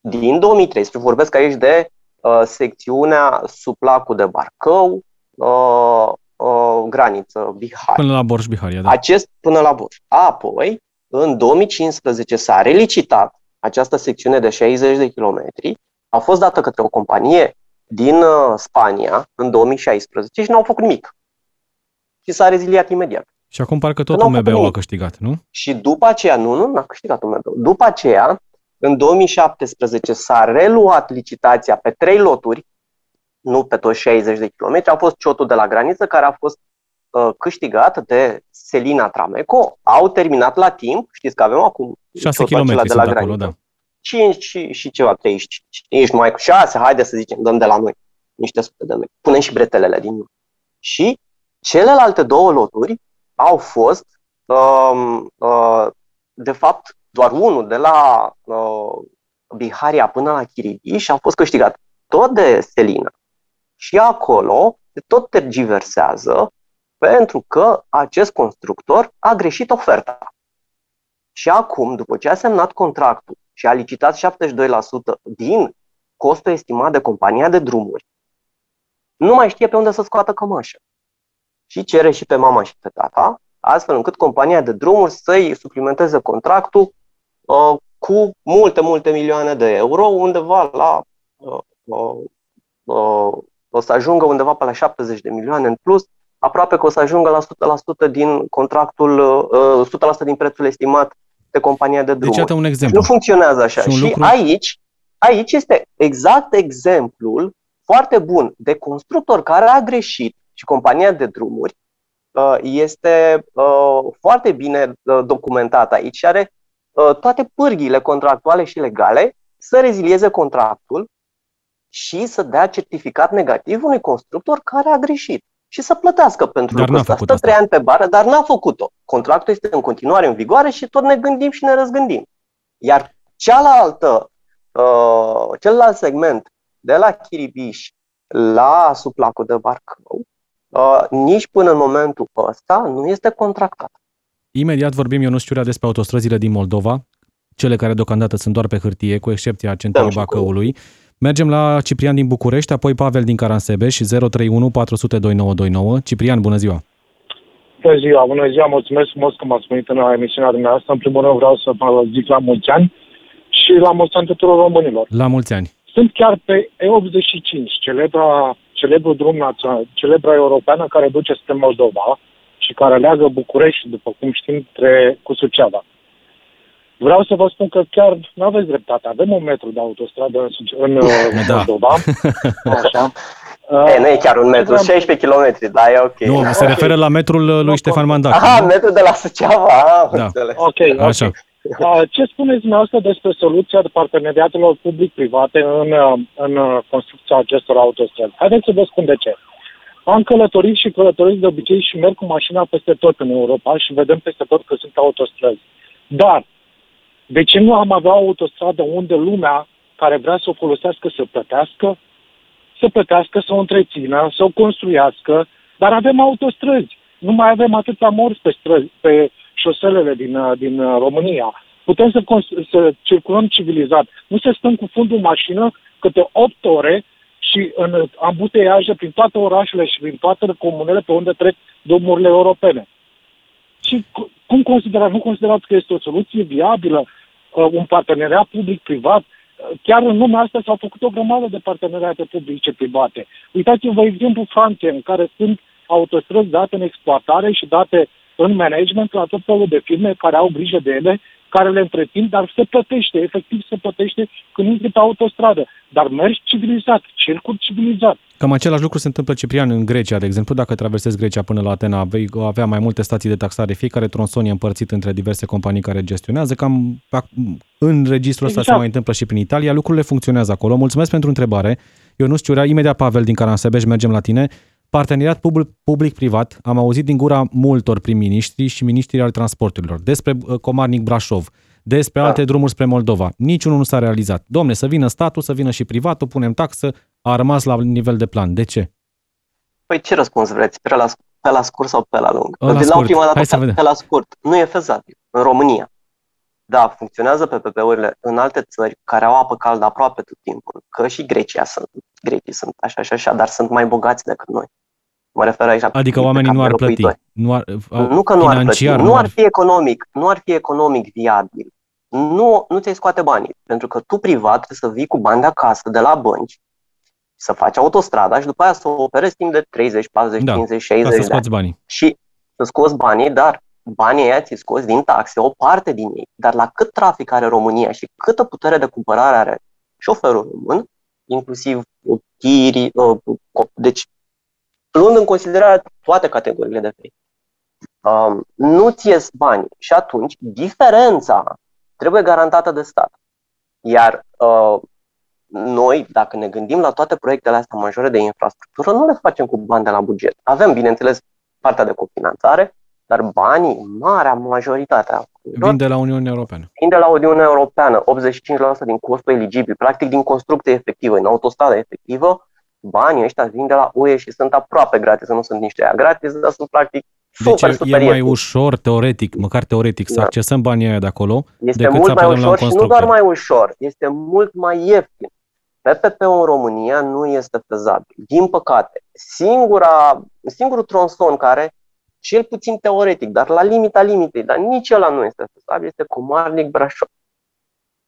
Din 2013, vorbesc aici de uh, secțiunea Suplacul de Barcău, uh, uh, graniță Bihar. Până la Borș Biharia, da. Acest până la Borș. Apoi, în 2015 s-a relicitat această secțiune de 60 de kilometri, a fost dată către o companie din uh, Spania în 2016 și n-au făcut nimic. Și s-a reziliat imediat. Și acum parcă tot UMB-ul a câștigat, nu? Și după aceea, nu, nu, n-a câștigat UMB-ul. După aceea, în 2017 s-a reluat licitația pe trei loturi, nu pe toți 60 de kilometri, a fost ciotul de la graniță care a fost uh, câștigat de Selina Trameco. Au terminat la timp, știți că avem acum 6 km de la graniță. Acolo, da. 5 și, și ceva, 35. Ești numai cu 6, haide să zicem, dăm de la noi niște sute de metri. Punem și bretelele din nou. Și celelalte două loturi au fost, um, uh, de fapt, doar unul de la uh, Biharia până la și a fost câștigat tot de Selina. Și acolo se tot tergiversează pentru că acest constructor a greșit oferta. Și acum, după ce a semnat contractul și a licitat 72% din costul estimat de compania de drumuri, nu mai știe pe unde să scoată cămașă. Și cere și pe mama și pe tata, astfel încât compania de drumuri să-i suplimenteze contractul uh, cu multe, multe milioane de euro, undeva la uh, uh, uh, o să ajungă undeva pe la 70 de milioane în plus, aproape că o să ajungă la 100% din contractul, uh, 100% din prețul estimat de compania de drumuri. Deci, un exemplu. Nu funcționează așa. Și, și lucru... aici, aici este exact exemplul foarte bun de constructor care a greșit și compania de drumuri uh, este uh, foarte bine uh, documentat aici și are toate pârghiile contractuale și legale să rezilieze contractul și să dea certificat negativ unui constructor care a greșit și să plătească pentru dar lucrul ăsta. Stă trei ani pe bară, dar n-a făcut-o. Contractul este în continuare în vigoare și tot ne gândim și ne răzgândim. Iar cealaltă, uh, celălalt segment de la Chiribiș la suplacul de Barcău, uh, nici până în momentul ăsta nu este contractat. Imediat vorbim, Ionus Ciurea, despre autostrăzile din Moldova, cele care deocamdată sunt doar pe hârtie, cu excepția centralei Bacăului. Cu Mergem la Ciprian din București, apoi Pavel din Caransebeș, 031 400 2929. Ciprian, bună ziua! Bună ziua, bună ziua, mulțumesc frumos că m-ați primit în emisiunea dumneavoastră. În primul rând vreau să vă zic la mulți ani și la mulți ani tuturor românilor. La mulți ani. Sunt chiar pe E85, celebra, celebru drum național, celebra europeană care duce spre Moldova și care leagă București, după cum știm, tre, cu Suceava. Vreau să vă spun că chiar nu aveți dreptate. Avem un metru de autostradă în, în da. Moldova. Așa. E, nu e chiar un metru, 16 km, da, e ok. Nu, se okay. referă la metrul uh, lui Ștefan Mandac. Aha, metrul de la Suceava, ah, da. Ok, ok. Așa. Uh, ce spuneți dumneavoastră despre soluția de parteneriatelor public-private în, uh, în construcția acestor autostrăzi? Haideți să vă spun de ce. Am călătorit și călătorit de obicei și merg cu mașina peste tot în Europa și vedem peste tot că sunt autostrăzi. Dar de ce nu am avea o autostradă unde lumea care vrea să o folosească să plătească, să plătească, să o întrețină, să o construiască, dar avem autostrăzi. Nu mai avem atâta morți pe, străzi, pe șoselele din, din România. Putem să, să circulăm civilizat. Nu să stăm cu fundul mașină câte 8 ore și în ambuteiaje prin toate orașele și prin toate comunele pe unde trec drumurile europene. Și cum considerați? Nu considerați că este o soluție viabilă? uh, un parteneriat public-privat. Uh, chiar în lumea asta s-au făcut o grămadă de parteneriate publice-private. Uitați-vă exemplu Franței, în care sunt autostrăzi date în exploatare și date în management la tot felul de firme care au grijă de ele care le întrețin, dar se plătește, efectiv se plătește când intri pe autostradă. Dar mergi civilizat, circul civilizat. Cam același lucru se întâmplă, Ciprian, în Grecia, de exemplu. Dacă traversezi Grecia până la Atena, vei avea mai multe stații de taxare. Fiecare tronson e împărțit între diverse companii care gestionează. Cam în registrul ăsta exact. se mai întâmplă și prin Italia. Lucrurile funcționează acolo. Mulțumesc pentru întrebare. Ionuț Ciurea, imediat Pavel din Caransebeș, mergem la tine. Parteneriat public- public-privat, am auzit din gura multor prim-ministri și ministri al transporturilor despre uh, Comarnic Brașov, despre Da. alte drumuri spre Moldova. Niciunul nu s-a realizat. Domne, să vină statul, să vină și privatul, punem taxă, a rămas la nivel de plan. De ce? Păi ce răspuns vreți? Pe la, pe la scurt sau pe la lung? La Deci, scurt. prima dată Hai să pe, vedem. pe la scurt. Nu e fezabil. În România. Da, funcționează PPP-urile în alte țări care au apă caldă aproape tot timpul. Că și Grecia sunt. Grecii sunt așa și așa, dar sunt mai bogați decât noi. Mă refer aici la Adică pe oamenii cap nu de ar plăti. locuitori. Nu, ar, Nu că nu ar plăti, financiar, nu ar fi economic, nu ar fi economic viabil. Nu, nu ți-ai scoate banii, pentru că tu privat trebuie să vii cu bani de acasă, de la bănci, să faci autostrada și după aia să o operezi timp de 30, 40, Da, 50, ca 60 să de ani. scoți banii. Și să scoți banii, dar banii ăia ți scoți din taxe, o parte din ei. Dar la cât trafic are România și câtă putere de cumpărare are șoferul român, inclusiv tirii, deci luând în considerare toate categoriile de fei, um, nu ți ies bani și atunci diferența trebuie garantată de stat. Iar uh, noi, dacă ne gândim la toate proiectele astea majore de infrastructură, nu le facem cu bani de la buget. Avem, bineînțeles, partea de cofinanțare, dar banii, marea majoritate a Vin de la Uniunea Europeană. vin de la Uniunea Europeană, 85% din costul eligibil, practic din construcție efectivă, în autostradă efectivă, banii ăștia vin de la UE și sunt aproape gratis, nu sunt niște aia gratis, dar sunt practic Deci super, e, super e mai ieftini. ușor, teoretic, măcar teoretic, să Da. accesăm banii aia de acolo, Este decât să mult mai apelăm la un ușor și nu doar constructor. mai ușor, este mult mai ieftin. PPP-ul în România nu este fezabil. Din păcate, singura, singurul tronson care, cel puțin teoretic, dar la limita limitei, dar nici ăla nu este fezabil, este Comarnic Brașov.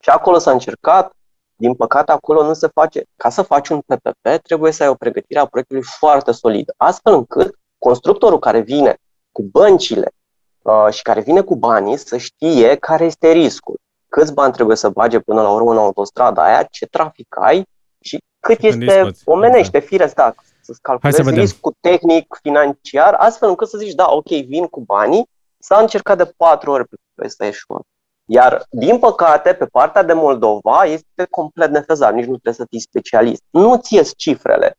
Și acolo s-a încercat, din păcate acolo nu se face, ca să faci un PPP, trebuie să ai o pregătire a proiectului foarte solidă, astfel încât constructorul care vine cu băncile uh, și care vine cu banii să știe care este riscul câți bani trebuie să bage până la urmă în autostrada aia, ce trafic ai și cât Și când îi este scoți. omenește, firesc, da, să-ți Hai să calculezi vedem. riscul tehnic, financiar, astfel încât să zici, da, ok, vin cu banii, s-a încercat de patru ori pe peste eșuat. Iar, din păcate, pe partea de Moldova este complet nefezabil, nici nu trebuie să fii specialist. Nu ți ies cifrele.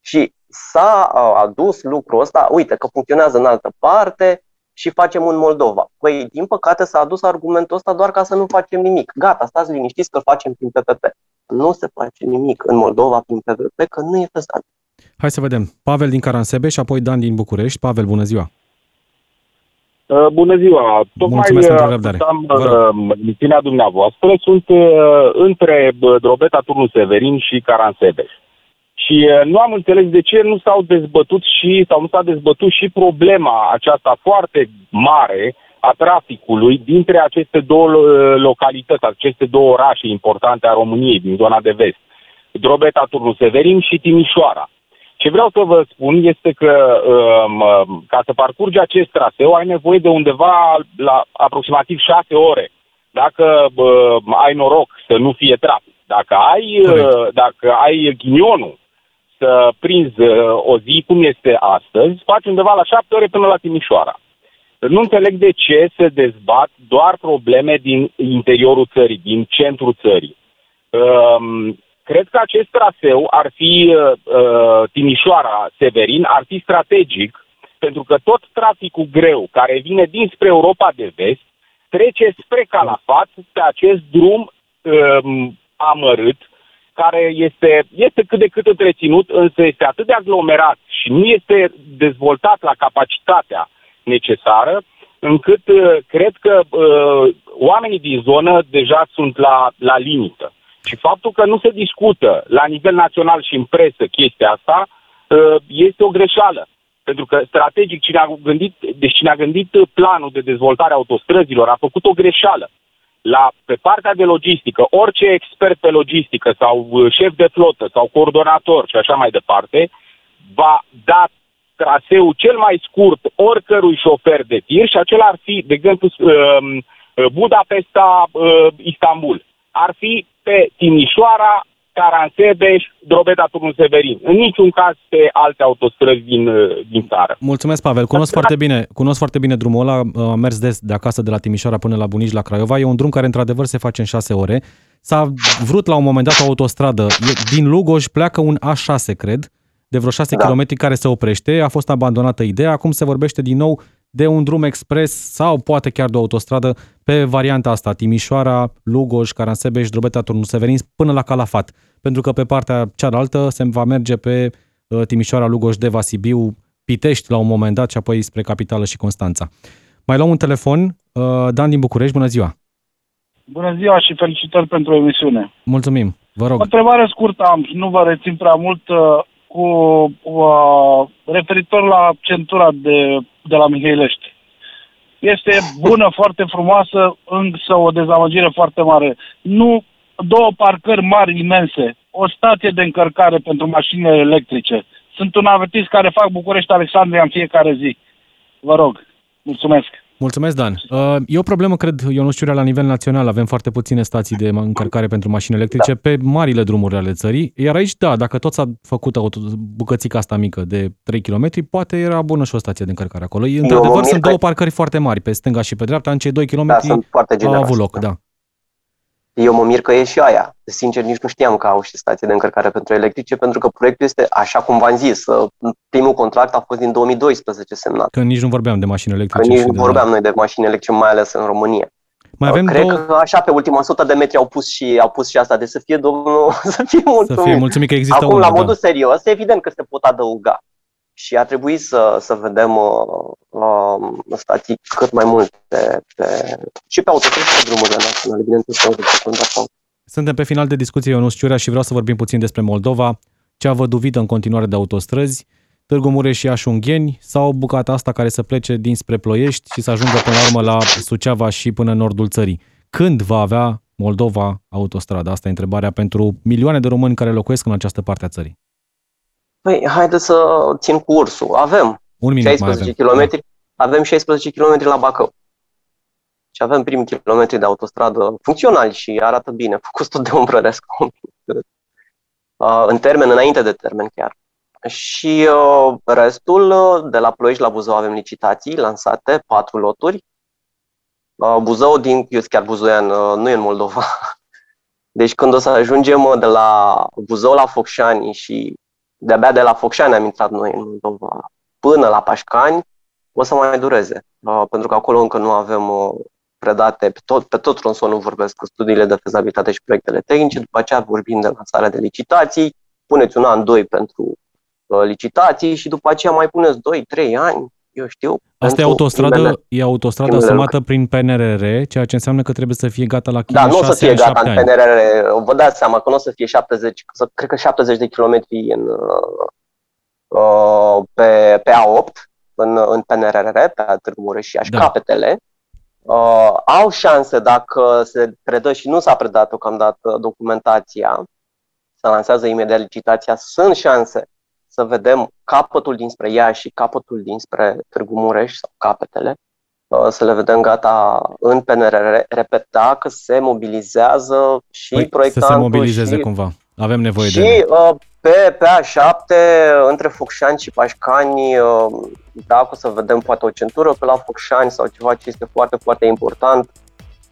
Și s-a uh, adus lucrul ăsta, uite că funcționează în altă parte și facem în Moldova. Păi, din păcate, s-a adus argumentul ăsta doar ca să nu facem nimic. Gata, stați liniștiți că îl facem prin PPP. Nu se face nimic în Moldova prin PPP, că nu e fezabil. Hai să vedem. Pavel din Caransebeș și apoi Dan din București. Pavel, bună ziua! Uh, Bună ziua! Tocmai Mulțumesc pentru uh, răbdare. ascultam Vă rog. uh, emisiunea dumneavoastră. Sunt uh, între uh, Drobeta, Turnul Severin și Caransebeș. Și uh, nu am înțeles de ce nu s-au dezbătut și sau nu s-a dezbătut și problema aceasta foarte mare a traficului dintre aceste două uh, localități, aceste două orașe importante a României din zona de vest. Drobeta, Turnul Severin și Timișoara. Ce vreau să vă spun este că um, um, ca să parcurgi acest traseu ai nevoie de undeva la aproximativ 6 ore. Dacă uh, ai noroc să nu fie trafic, dacă ai, uh, Corect. dacă ai ghinionul să prinzi uh, o zi cum este astăzi, faci undeva la 7 ore până la Timișoara. Nu înțeleg de ce se dezbat doar probleme din interiorul țării, din centrul țării. Um, cred că acest traseu ar fi uh, uh, Timișoara-Severin, ar fi strategic, pentru că tot traficul greu care vine dinspre Europa de vest trece spre Calafat pe acest drum um, amărât, care este, este cât de cât întreținut, însă este atât de aglomerat și nu este dezvoltat la capacitatea necesară, încât uh, cred că uh, oamenii din zonă deja sunt la, la limită. Și faptul că nu se discută la nivel național și în presă chestia asta uh, este o greșeală. Pentru că strategic cine a gândit, deci cine a gândit uh, planul de dezvoltare a autostrăzilor a făcut o greșeală. La, pe partea de logistică, orice expert pe logistică sau uh, șef de flotă sau coordonator și așa mai departe, va da traseul cel mai scurt oricărui șofer de tir și acela ar fi, de exemplu, uh, Budapesta, uh, Istanbul. Ar fi pe Timișoara, Caransebeș, Drobeta, Turnul Severin. În niciun caz pe alte autostrăzi din, uh, din țară. Mulțumesc, Pavel. Cunosc foarte bine, cunosc foarte bine drumul ăla. Am mers des de acasă de la Timișoara până la Bunici, la Craiova. E un drum care, într-adevăr, se face în șase ore. S-a vrut la un moment dat o autostradă. Din Lugoj pleacă un A6, cred, de vreo 6 da. km care se oprește. A fost abandonată ideea. Acum se vorbește din nou de un drum expres sau poate chiar de o autostradă pe varianta asta, Timișoara, Lugoj, Caransebeș, Drobeta, Turnul Severin, până la Calafat. Pentru că pe partea cealaltă se va merge pe uh, Timișoara, Lugoj, Deva, Sibiu, Pitești la un moment dat și apoi spre capitală și Constanța. Mai luăm un telefon. Uh, Dan din București, bună ziua! Bună ziua și felicitări pentru emisiune. Mulțumim, vă rog. O întrebare scurtă am, nu vă rețin prea mult, uh, cu uh, referitor la centura de, de la Mihailești. Este bună, foarte frumoasă, însă o dezamăgire foarte mare. Nu două parcări mari, imense, o stație de încărcare pentru mașinile electrice. Sunt un avertist care fac București-Alexandria în fiecare zi. Vă rog, mulțumesc. Mulțumesc, Dan. Uh, e o problemă, cred, eu nu știu, la nivel național. Avem foarte puține stații de încărcare pentru mașini electrice da. pe marile drumuri ale țării. Iar aici, da, dacă tot s-a făcut o bucățica asta mică de 3 km, poate era bună și o stație de încărcare acolo. Într-adevăr, sunt două parcări foarte mari, pe stânga și pe dreapta. În cei 2 km da, sunt foarte au avut loc, da. Eu mă mir că e și aia. Sincer, nici nu știam că au și stație de încărcare pentru electrice, pentru că proiectul este, așa cum v-am zis, uh, primul contract a fost din 2012 semnat. Că nici nu vorbeam de mașini electrice. Că nici nu vorbeam de... noi de mașini electrice, mai ales în România. Mai avem Cred două... că așa pe ultima sută de metri au pus și, au pus și asta, de să fie domnul, să fie mulțumit. Să fie mulțumit că există Acum, una, la modul da. serios, evident că se pot adăuga și a trebuit să, să vedem uh, uh, stații cât mai multe pe, și pe autostrăzi și pe drumurile naționale, bineînțeles că Suntem pe final de discuție, Ionuț Ciurea, și vreau să vorbim puțin despre Moldova, cea văduvită în continuare de autostrăzi, Târgu Mureș și Iași-Ungheni sau bucata asta care să plece dinspre Ploiești și să ajungă până la urmă la Suceava și până în nordul țării. Când va avea Moldova autostradă? Asta e întrebarea pentru milioane de români care locuiesc în această parte a țării. Păi, haide să țin cursul. Avem Un minut 16 km, da. avem 16 km la Bacău. Și avem primii kilometri de autostradă funcționali și arată bine, făcut tot de umbrărescu. Uh, în termen, înainte de termen chiar. Și uh, restul, uh, de la Ploiești la Buzău avem licitații lansate, patru loturi. Buzău, din, eu chiar buzoian, nu e în Moldova. Deci când o să ajungem de la Buzău la Focșani și de-abia de la Focșani am intrat noi în Moldova până la Pașcani, o să mai dureze, uh, pentru că acolo încă nu avem uh, predate, pe tot, pe tot tronsonul vorbesc cu studiile de fezabilitate și proiectele tehnice, după aceea vorbim de lansarea de licitații, puneți un an, doi pentru uh, licitații și după aceea mai puneți 2-3 ani eu știu. Asta e autostradă, primele, e autostradă asumată prin PNRR, ceea ce înseamnă că trebuie să fie gata la Da, nu o să fie gata în PNRR. Vă dați seama că nu o să fie 70, să, cred că 70 de kilometri în, uh, pe, pe A8, în, în PNRR, pe Târgu Mureș și da. capetele. Uh, au șanse dacă se predă și nu s-a predat deocamdată documentația, se lansează imediat licitația, sunt șanse să vedem capătul dinspre ea și capătul dinspre Târgu Mureș sau capetele, uh, să le vedem gata în PNRR. Repet, dacă se mobilizează și păi, proiectantul Să se mobilizeze și, cumva. Avem nevoie și, de... Și uh, pe, pe A7, între Focșani și Pașcani, uh, dacă o să vedem poate o centură pe la Focșani sau ceva ce este foarte, foarte important,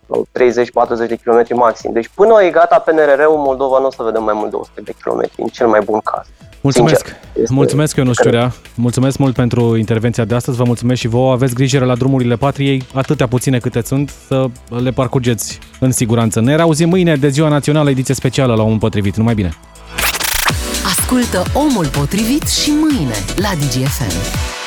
30-40 de km maxim. Deci până e gata PNRR-ul, Moldova nu o să vedem mai mult de 100 de km, în cel mai bun caz. Mulțumesc! Sincer, mulțumesc, Ionuț Ciurea. Mulțumesc mult pentru intervenția de astăzi. Vă mulțumesc și vouă. Aveți grijă la drumurile patriei, atâtea puține câte sunt, să le parcurgeți în siguranță. Ne reauzim mâine de Ziua Națională, ediție specială la Omul Potrivit. Numai bine! Ascultă Omul Potrivit și mâine la DGFM.